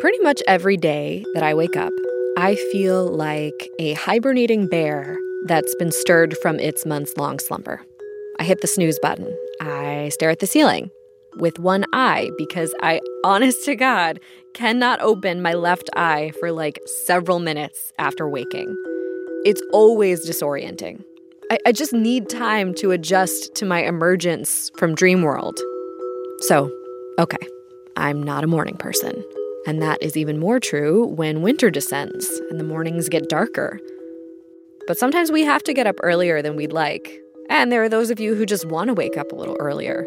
Pretty much every day that I wake up, I feel like a hibernating bear that's been stirred from its months long slumber. I hit the snooze button. I stare at the ceiling with one eye because I, honest to God, cannot open my left eye for like several minutes after waking. It's always disorienting. I, I just need time to adjust to my emergence from dream world. So, okay, I'm not a morning person. And that is even more true when winter descends and the mornings get darker. But sometimes we have to get up earlier than we'd like. And there are those of you who just want to wake up a little earlier.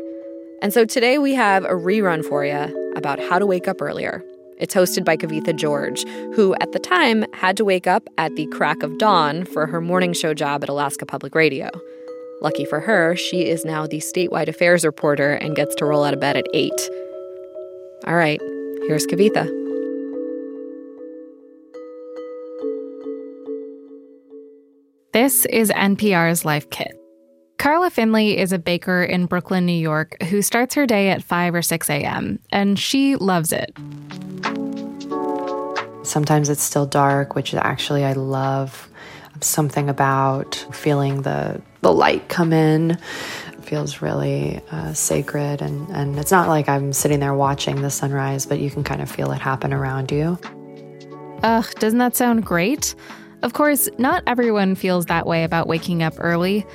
And so today we have a rerun for you about how to wake up earlier. It's hosted by Kavitha George, who at the time had to wake up at the crack of dawn for her morning show job at Alaska Public Radio. Lucky for her, she is now the statewide affairs reporter and gets to roll out of bed at 8. All right, Here's Kavitha. This is NPR's Life Kit. Carla Finley is a baker in Brooklyn, New York, who starts her day at 5 or 6 a.m., and she loves it. Sometimes it's still dark, which actually I love. Something about feeling the, the light come in feels really uh, sacred. And, and it's not like I'm sitting there watching the sunrise, but you can kind of feel it happen around you. Ugh, doesn't that sound great? Of course, not everyone feels that way about waking up early.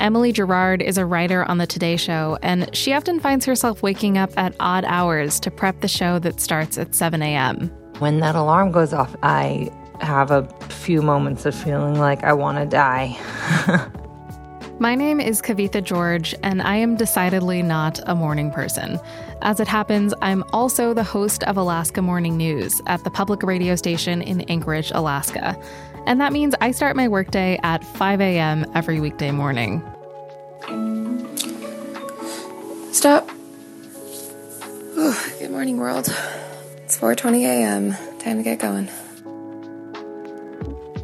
Emily Gerard is a writer on The Today Show, and she often finds herself waking up at odd hours to prep the show that starts at 7 a.m. When that alarm goes off, I have a few moments of feeling like I want to die. My name is Kavitha George, and I am decidedly not a morning person. As it happens, I'm also the host of Alaska Morning News at the public radio station in Anchorage, Alaska. And that means I start my workday at 5 a.m. every weekday morning. Stop. Ooh, good morning, world. It's 4:20 a.m. Time to get going.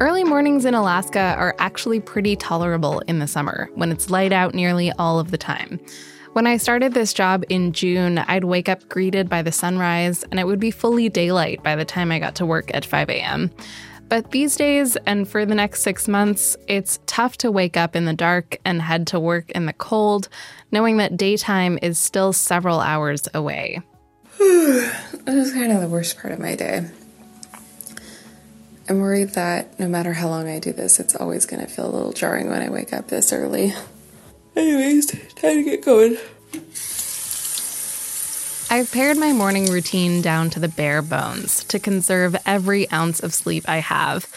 Early mornings in Alaska are actually pretty tolerable in the summer when it's light out nearly all of the time. When I started this job in June, I'd wake up greeted by the sunrise, and it would be fully daylight by the time I got to work at 5 a.m. But these days, and for the next six months, it's tough to wake up in the dark and head to work in the cold, knowing that daytime is still several hours away. this is kind of the worst part of my day. I'm worried that no matter how long I do this, it's always going to feel a little jarring when I wake up this early. Anyways, time to get going. I've pared my morning routine down to the bare bones to conserve every ounce of sleep I have.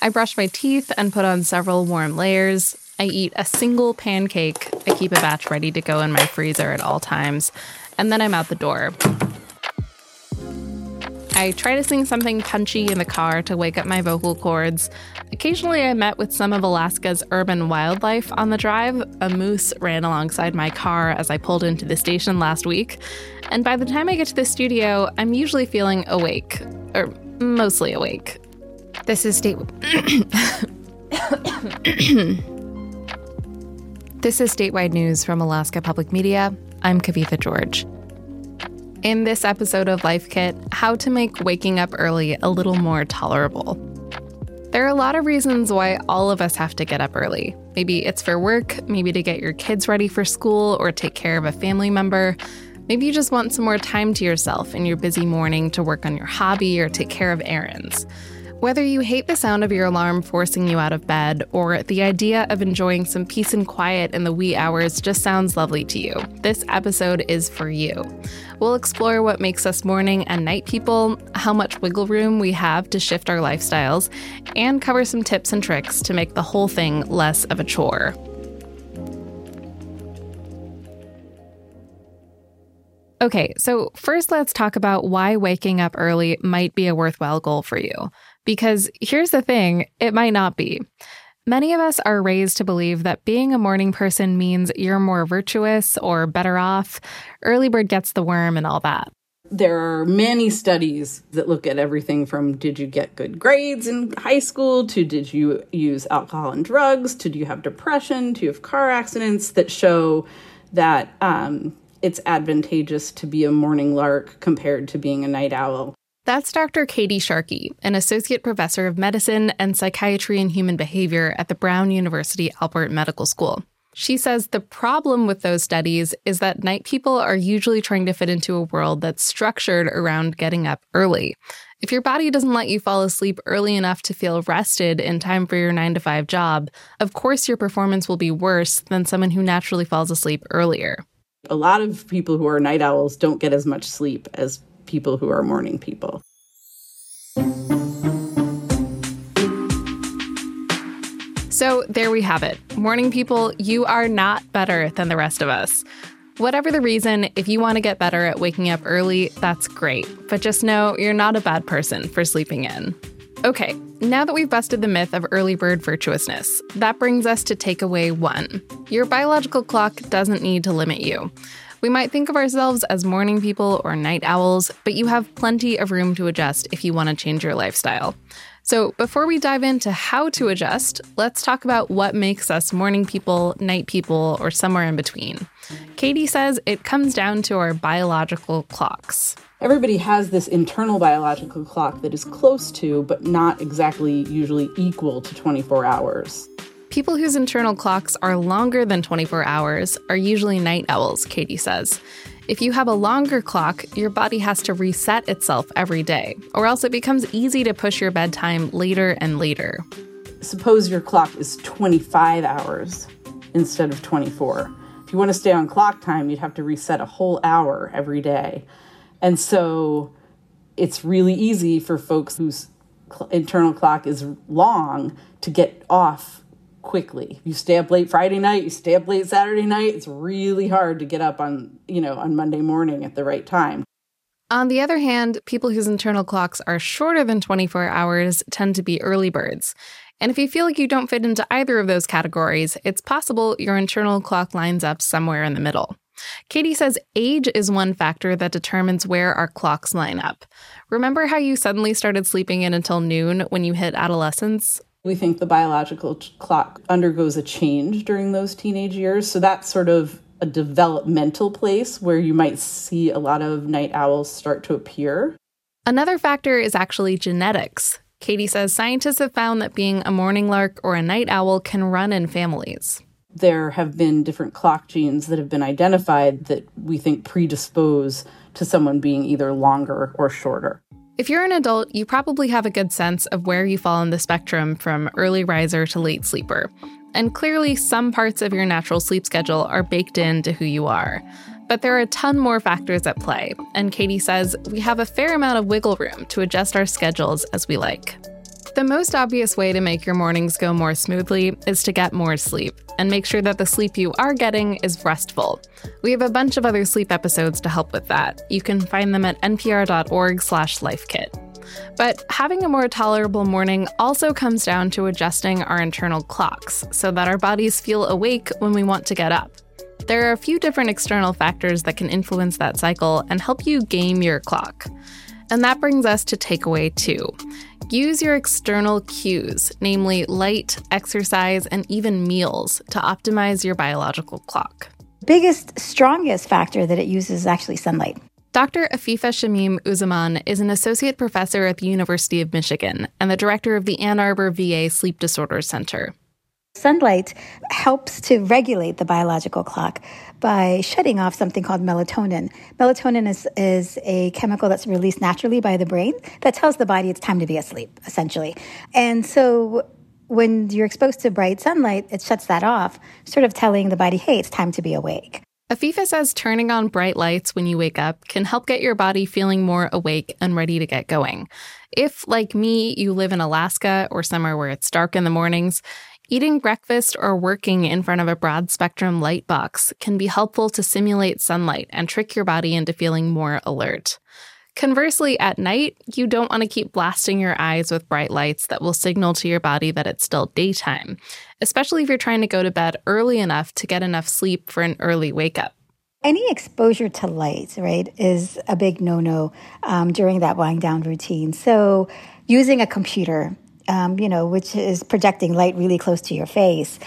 I brush my teeth and put on several warm layers. I eat a single pancake. I keep a batch ready to go in my freezer at all times. And then I'm out the door. I try to sing something punchy in the car to wake up my vocal cords. Occasionally, I met with some of Alaska's urban wildlife on the drive. A moose ran alongside my car as I pulled into the station last week. And by the time I get to the studio, I'm usually feeling awake, or mostly awake. This is state. this is statewide news from Alaska Public Media. I'm Kavitha George. In this episode of Life Kit, how to make waking up early a little more tolerable. There are a lot of reasons why all of us have to get up early. Maybe it's for work, maybe to get your kids ready for school or take care of a family member. Maybe you just want some more time to yourself in your busy morning to work on your hobby or take care of errands. Whether you hate the sound of your alarm forcing you out of bed, or the idea of enjoying some peace and quiet in the wee hours just sounds lovely to you, this episode is for you. We'll explore what makes us morning and night people, how much wiggle room we have to shift our lifestyles, and cover some tips and tricks to make the whole thing less of a chore. Okay, so first let's talk about why waking up early might be a worthwhile goal for you. Because here's the thing it might not be. Many of us are raised to believe that being a morning person means you're more virtuous or better off. Early bird gets the worm and all that. There are many studies that look at everything from did you get good grades in high school to did you use alcohol and drugs to do you have depression to you have car accidents that show that um, it's advantageous to be a morning lark compared to being a night owl. That's Dr. Katie Sharkey, an associate professor of medicine and psychiatry and human behavior at the Brown University Alpert Medical School. She says the problem with those studies is that night people are usually trying to fit into a world that's structured around getting up early. If your body doesn't let you fall asleep early enough to feel rested in time for your 9 to 5 job, of course your performance will be worse than someone who naturally falls asleep earlier. A lot of people who are night owls don't get as much sleep as people who are morning people. So there we have it. Morning people, you are not better than the rest of us. Whatever the reason, if you want to get better at waking up early, that's great. But just know you're not a bad person for sleeping in. Okay, now that we've busted the myth of early bird virtuousness, that brings us to takeaway one. Your biological clock doesn't need to limit you. We might think of ourselves as morning people or night owls, but you have plenty of room to adjust if you want to change your lifestyle. So, before we dive into how to adjust, let's talk about what makes us morning people, night people, or somewhere in between. Katie says it comes down to our biological clocks. Everybody has this internal biological clock that is close to, but not exactly usually equal to 24 hours. People whose internal clocks are longer than 24 hours are usually night owls, Katie says. If you have a longer clock, your body has to reset itself every day, or else it becomes easy to push your bedtime later and later. Suppose your clock is 25 hours instead of 24. If you want to stay on clock time, you'd have to reset a whole hour every day. And so it's really easy for folks whose internal clock is long to get off quickly. You stay up late Friday night, you stay up late Saturday night, it's really hard to get up on, you know, on Monday morning at the right time. On the other hand, people whose internal clocks are shorter than 24 hours tend to be early birds. And if you feel like you don't fit into either of those categories, it's possible your internal clock lines up somewhere in the middle. Katie says age is one factor that determines where our clocks line up. Remember how you suddenly started sleeping in until noon when you hit adolescence? We think the biological clock undergoes a change during those teenage years. So that's sort of a developmental place where you might see a lot of night owls start to appear. Another factor is actually genetics. Katie says scientists have found that being a morning lark or a night owl can run in families. There have been different clock genes that have been identified that we think predispose to someone being either longer or shorter. If you're an adult, you probably have a good sense of where you fall on the spectrum from early riser to late sleeper. And clearly, some parts of your natural sleep schedule are baked into who you are. But there are a ton more factors at play, and Katie says we have a fair amount of wiggle room to adjust our schedules as we like. The most obvious way to make your mornings go more smoothly is to get more sleep and make sure that the sleep you are getting is restful. We have a bunch of other sleep episodes to help with that. You can find them at npr.org/lifekit. But having a more tolerable morning also comes down to adjusting our internal clocks so that our bodies feel awake when we want to get up. There are a few different external factors that can influence that cycle and help you game your clock. And that brings us to takeaway two. Use your external cues, namely light, exercise, and even meals, to optimize your biological clock. Biggest, strongest factor that it uses is actually sunlight. Dr. Afifa Shamim Uzaman is an associate professor at the University of Michigan and the director of the Ann Arbor VA Sleep Disorders Center. Sunlight helps to regulate the biological clock by shutting off something called melatonin. Melatonin is, is a chemical that's released naturally by the brain that tells the body it's time to be asleep, essentially. And so when you're exposed to bright sunlight, it shuts that off, sort of telling the body, hey, it's time to be awake. Afifa says turning on bright lights when you wake up can help get your body feeling more awake and ready to get going. If, like me, you live in Alaska or somewhere where it's dark in the mornings, Eating breakfast or working in front of a broad spectrum light box can be helpful to simulate sunlight and trick your body into feeling more alert. Conversely, at night, you don't want to keep blasting your eyes with bright lights that will signal to your body that it's still daytime, especially if you're trying to go to bed early enough to get enough sleep for an early wake up. Any exposure to light, right, is a big no no um, during that wind down routine. So, using a computer um, you know, which is projecting light really close to your face,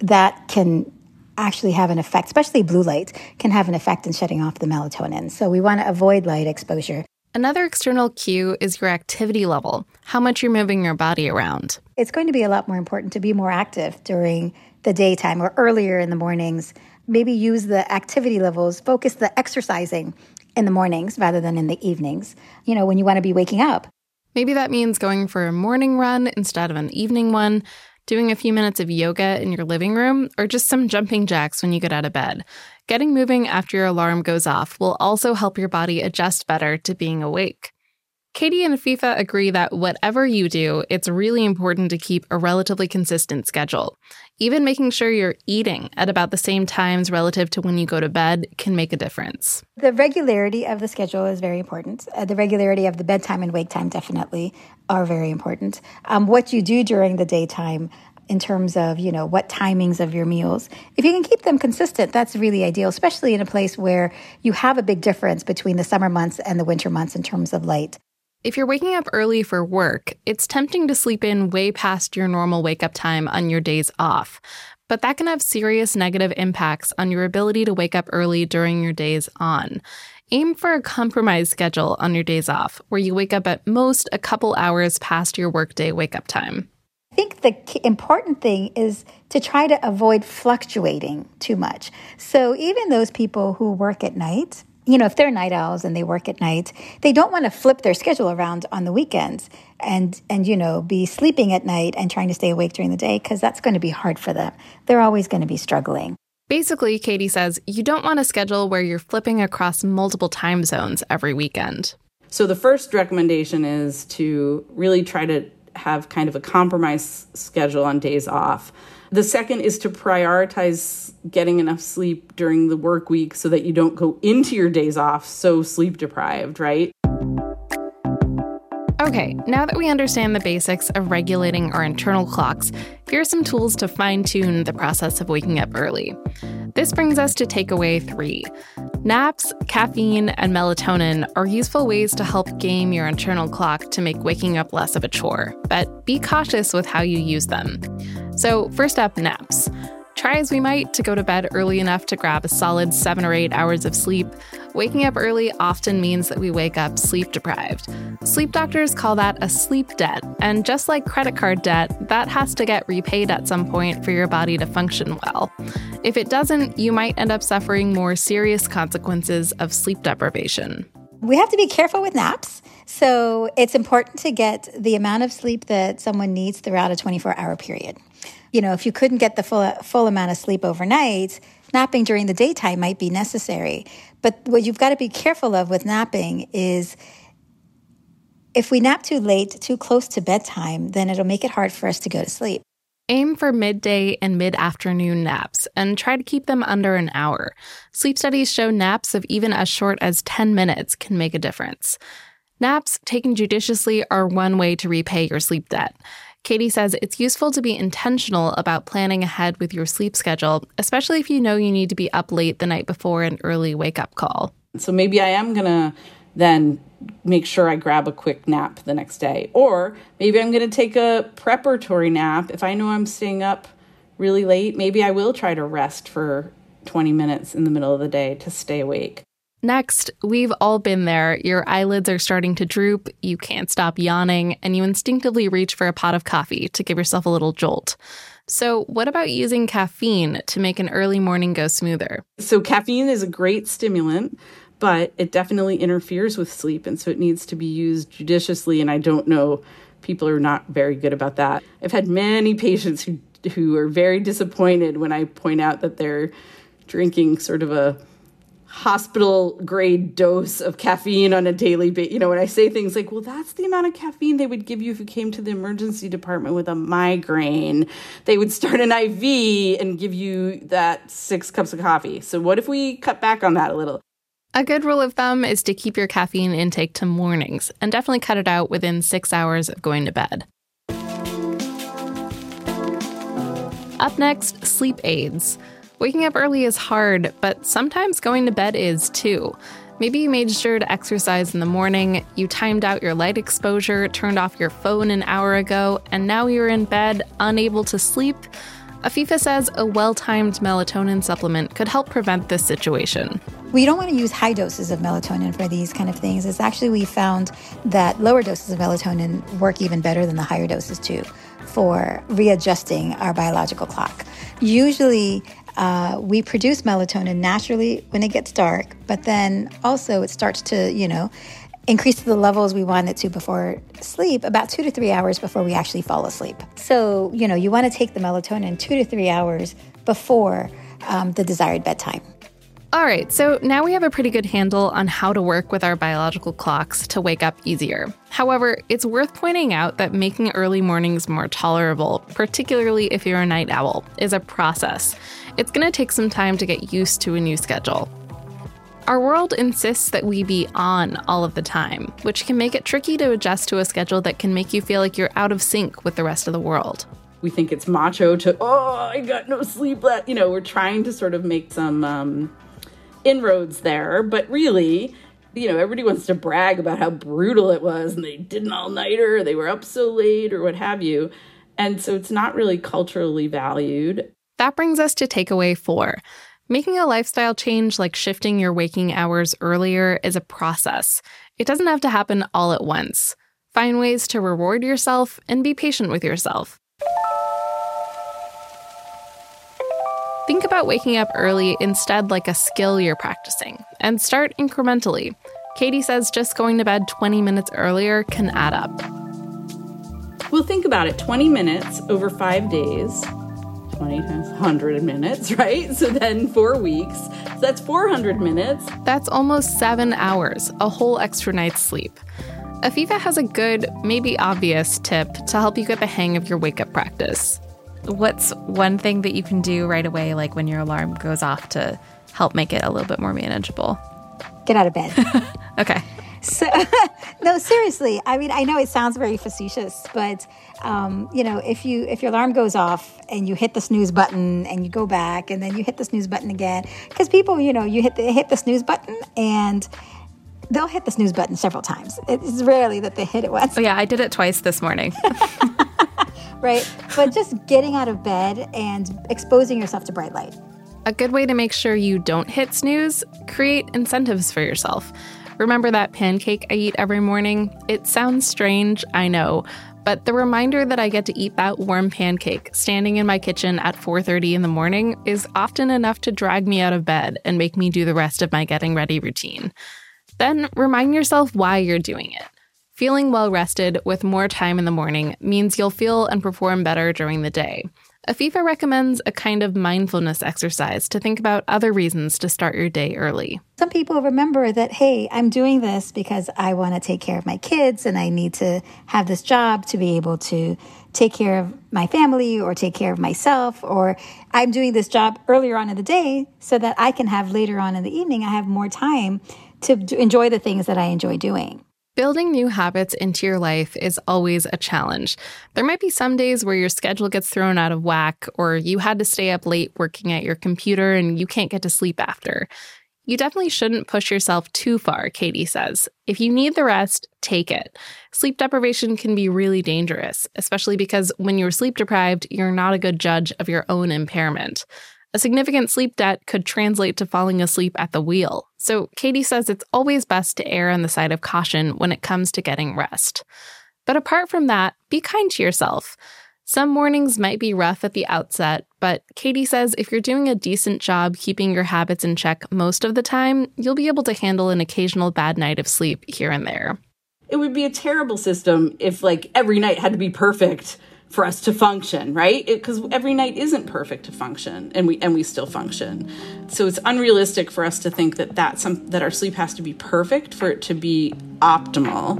that can actually have an effect, especially blue light can have an effect in shutting off the melatonin. So we want to avoid light exposure. Another external cue is your activity level, how much you're moving your body around. It's going to be a lot more important to be more active during the daytime or earlier in the mornings. Maybe use the activity levels, focus the exercising in the mornings rather than in the evenings, you know, when you want to be waking up. Maybe that means going for a morning run instead of an evening one, doing a few minutes of yoga in your living room, or just some jumping jacks when you get out of bed. Getting moving after your alarm goes off will also help your body adjust better to being awake. Katie and Afifa agree that whatever you do, it's really important to keep a relatively consistent schedule. Even making sure you're eating at about the same times relative to when you go to bed can make a difference. The regularity of the schedule is very important. Uh, the regularity of the bedtime and wake time definitely are very important. Um, what you do during the daytime in terms of you know what timings of your meals if you can keep them consistent that's really ideal especially in a place where you have a big difference between the summer months and the winter months in terms of light if you're waking up early for work it's tempting to sleep in way past your normal wake up time on your days off. But that can have serious negative impacts on your ability to wake up early during your days on. Aim for a compromise schedule on your days off where you wake up at most a couple hours past your workday wake up time. I think the important thing is to try to avoid fluctuating too much. So even those people who work at night, you know, if they're night owls and they work at night, they don't want to flip their schedule around on the weekends and and you know, be sleeping at night and trying to stay awake during the day because that's going to be hard for them. They're always going to be struggling. Basically, Katie says you don't want a schedule where you're flipping across multiple time zones every weekend. So the first recommendation is to really try to have kind of a compromise schedule on days off. The second is to prioritize getting enough sleep during the work week so that you don't go into your days off so sleep deprived, right? Okay, now that we understand the basics of regulating our internal clocks, here are some tools to fine tune the process of waking up early. This brings us to takeaway three. Naps, caffeine, and melatonin are useful ways to help game your internal clock to make waking up less of a chore, but be cautious with how you use them. So, first up, naps. Try as we might to go to bed early enough to grab a solid seven or eight hours of sleep, waking up early often means that we wake up sleep deprived. Sleep doctors call that a sleep debt, and just like credit card debt, that has to get repaid at some point for your body to function well. If it doesn't, you might end up suffering more serious consequences of sleep deprivation. We have to be careful with naps. So it's important to get the amount of sleep that someone needs throughout a 24 hour period you know, if you couldn't get the full full amount of sleep overnight, napping during the daytime might be necessary. But what you've got to be careful of with napping is if we nap too late, too close to bedtime, then it'll make it hard for us to go to sleep. Aim for midday and mid afternoon naps and try to keep them under an hour. Sleep studies show naps of even as short as 10 minutes can make a difference. Naps, taken judiciously, are one way to repay your sleep debt. Katie says it's useful to be intentional about planning ahead with your sleep schedule, especially if you know you need to be up late the night before an early wake up call. So maybe I am going to then make sure I grab a quick nap the next day. Or maybe I'm going to take a preparatory nap. If I know I'm staying up really late, maybe I will try to rest for 20 minutes in the middle of the day to stay awake. Next, we've all been there. Your eyelids are starting to droop, you can't stop yawning, and you instinctively reach for a pot of coffee to give yourself a little jolt. So, what about using caffeine to make an early morning go smoother? So, caffeine is a great stimulant, but it definitely interferes with sleep, and so it needs to be used judiciously. And I don't know, people are not very good about that. I've had many patients who who are very disappointed when I point out that they're drinking sort of a hospital grade dose of caffeine on a daily basis. You know, when I say things like, well, that's the amount of caffeine they would give you if you came to the emergency department with a migraine. They would start an IV and give you that six cups of coffee. So, what if we cut back on that a little? A good rule of thumb is to keep your caffeine intake to mornings and definitely cut it out within six hours of going to bed. Up next, sleep aids. Waking up early is hard, but sometimes going to bed is too. Maybe you made sure to exercise in the morning, you timed out your light exposure, turned off your phone an hour ago, and now you're in bed unable to sleep. Afifa says a well timed melatonin supplement could help prevent this situation. We don't want to use high doses of melatonin for these kind of things. It's actually, we found that lower doses of melatonin work even better than the higher doses, too, for readjusting our biological clock. Usually, uh, we produce melatonin naturally when it gets dark, but then also it starts to, you know, increase the levels we want it to before sleep about two to three hours before we actually fall asleep. So, you know, you want to take the melatonin two to three hours before um, the desired bedtime. All right, so now we have a pretty good handle on how to work with our biological clocks to wake up easier. However, it's worth pointing out that making early mornings more tolerable, particularly if you're a night owl, is a process. It's going to take some time to get used to a new schedule. Our world insists that we be on all of the time, which can make it tricky to adjust to a schedule that can make you feel like you're out of sync with the rest of the world. We think it's macho to, oh, I got no sleep left. You know, we're trying to sort of make some um, inroads there, but really, you know, everybody wants to brag about how brutal it was and they did an all nighter, they were up so late, or what have you. And so it's not really culturally valued. That brings us to takeaway four. Making a lifestyle change like shifting your waking hours earlier is a process. It doesn't have to happen all at once. Find ways to reward yourself and be patient with yourself. Think about waking up early instead like a skill you're practicing and start incrementally. Katie says just going to bed 20 minutes earlier can add up. Well, think about it 20 minutes over five days, 20 times 100 minutes, right? So then four weeks. So that's 400 minutes. That's almost seven hours, a whole extra night's sleep. Afifa has a good, maybe obvious tip to help you get the hang of your wake up practice. What's one thing that you can do right away, like when your alarm goes off, to help make it a little bit more manageable? Get out of bed. okay. So, no, seriously. I mean, I know it sounds very facetious, but um, you know, if you if your alarm goes off and you hit the snooze button and you go back and then you hit the snooze button again, because people, you know, you hit the hit the snooze button and they'll hit the snooze button several times. It's rarely that they hit it once. Oh yeah, I did it twice this morning. right? But just getting out of bed and exposing yourself to bright light. A good way to make sure you don't hit snooze, create incentives for yourself. Remember that pancake I eat every morning? It sounds strange, I know, but the reminder that I get to eat that warm pancake standing in my kitchen at 4:30 in the morning is often enough to drag me out of bed and make me do the rest of my getting ready routine. Then remind yourself why you're doing it. Feeling well rested with more time in the morning means you'll feel and perform better during the day. Afifa recommends a kind of mindfulness exercise to think about other reasons to start your day early. Some people remember that, hey, I'm doing this because I want to take care of my kids and I need to have this job to be able to take care of my family or take care of myself, or I'm doing this job earlier on in the day so that I can have later on in the evening, I have more time to enjoy the things that I enjoy doing. Building new habits into your life is always a challenge. There might be some days where your schedule gets thrown out of whack, or you had to stay up late working at your computer and you can't get to sleep after. You definitely shouldn't push yourself too far, Katie says. If you need the rest, take it. Sleep deprivation can be really dangerous, especially because when you're sleep deprived, you're not a good judge of your own impairment. A significant sleep debt could translate to falling asleep at the wheel. So, Katie says it's always best to err on the side of caution when it comes to getting rest. But apart from that, be kind to yourself. Some mornings might be rough at the outset, but Katie says if you're doing a decent job keeping your habits in check most of the time, you'll be able to handle an occasional bad night of sleep here and there. It would be a terrible system if, like, every night had to be perfect for us to function, right? Because every night isn't perfect to function, and we and we still function. So it's unrealistic for us to think that that some that our sleep has to be perfect for it to be optimal.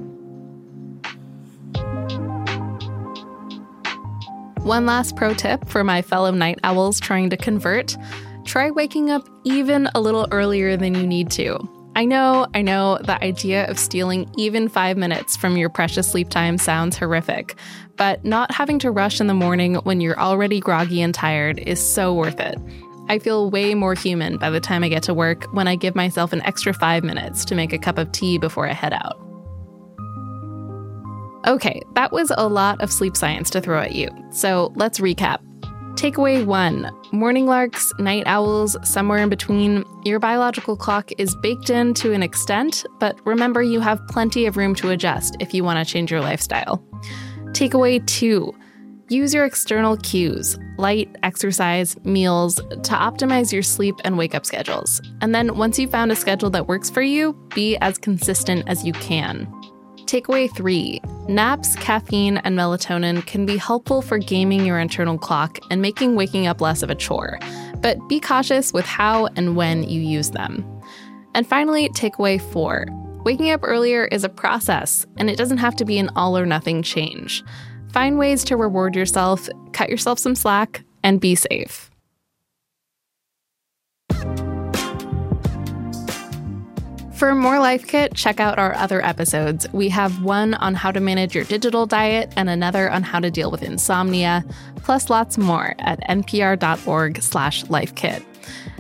One last pro tip for my fellow night owls trying to convert try waking up even a little earlier than you need to. I know, I know, the idea of stealing even five minutes from your precious sleep time sounds horrific, but not having to rush in the morning when you're already groggy and tired is so worth it. I feel way more human by the time I get to work when I give myself an extra five minutes to make a cup of tea before I head out. Okay, that was a lot of sleep science to throw at you, so let's recap. Takeaway one morning larks, night owls, somewhere in between, your biological clock is baked in to an extent, but remember you have plenty of room to adjust if you want to change your lifestyle. Takeaway two use your external cues, light, exercise, meals, to optimize your sleep and wake up schedules. And then once you've found a schedule that works for you, be as consistent as you can. Takeaway three naps, caffeine, and melatonin can be helpful for gaming your internal clock and making waking up less of a chore, but be cautious with how and when you use them. And finally, takeaway four waking up earlier is a process, and it doesn't have to be an all or nothing change. Find ways to reward yourself, cut yourself some slack, and be safe. For more Life Kit, check out our other episodes. We have one on how to manage your digital diet and another on how to deal with insomnia, plus lots more at npr.org slash lifekit.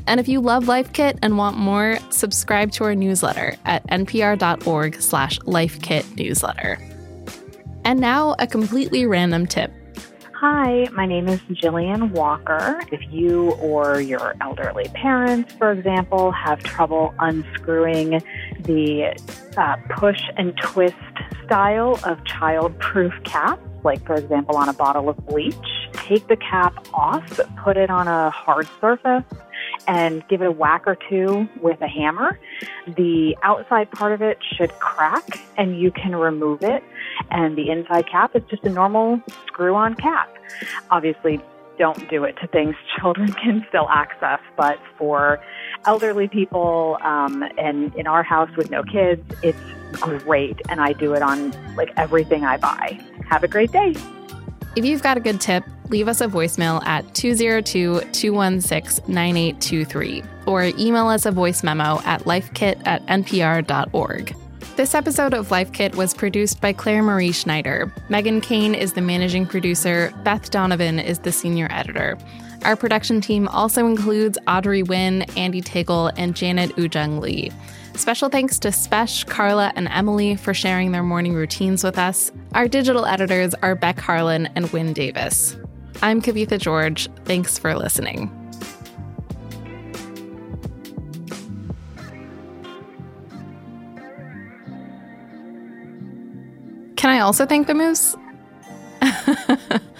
And if you love Life Kit and want more, subscribe to our newsletter at npr.org/lifekitnewsletter. And now, a completely random tip. Hi, my name is Jillian Walker. If you or your elderly parents, for example, have trouble unscrewing the uh, push and twist style of child-proof caps, like for example on a bottle of bleach, take the cap off, put it on a hard surface, and give it a whack or two with a hammer. The outside part of it should crack and you can remove it. And the inside cap is just a normal screw on cap. Obviously, don't do it to things children can still access, but for elderly people um, and in our house with no kids, it's great. And I do it on like everything I buy. Have a great day. If you've got a good tip, leave us a voicemail at 202 216 9823 or email us a voice memo at lifekit at npr.org. This episode of Life Kit was produced by Clare Marie Schneider. Megan Kane is the managing producer, Beth Donovan is the senior editor. Our production team also includes Audrey Nguyen, Andee Tagle, and Janet Woojeong Lee. Special thanks to Spesh, Carla, and Emily for sharing their morning routines with us. Our digital editors are Beck Harlan and Wynne Davis. I'm Kavitha George. Thanks for listening. Can I also thank the moose?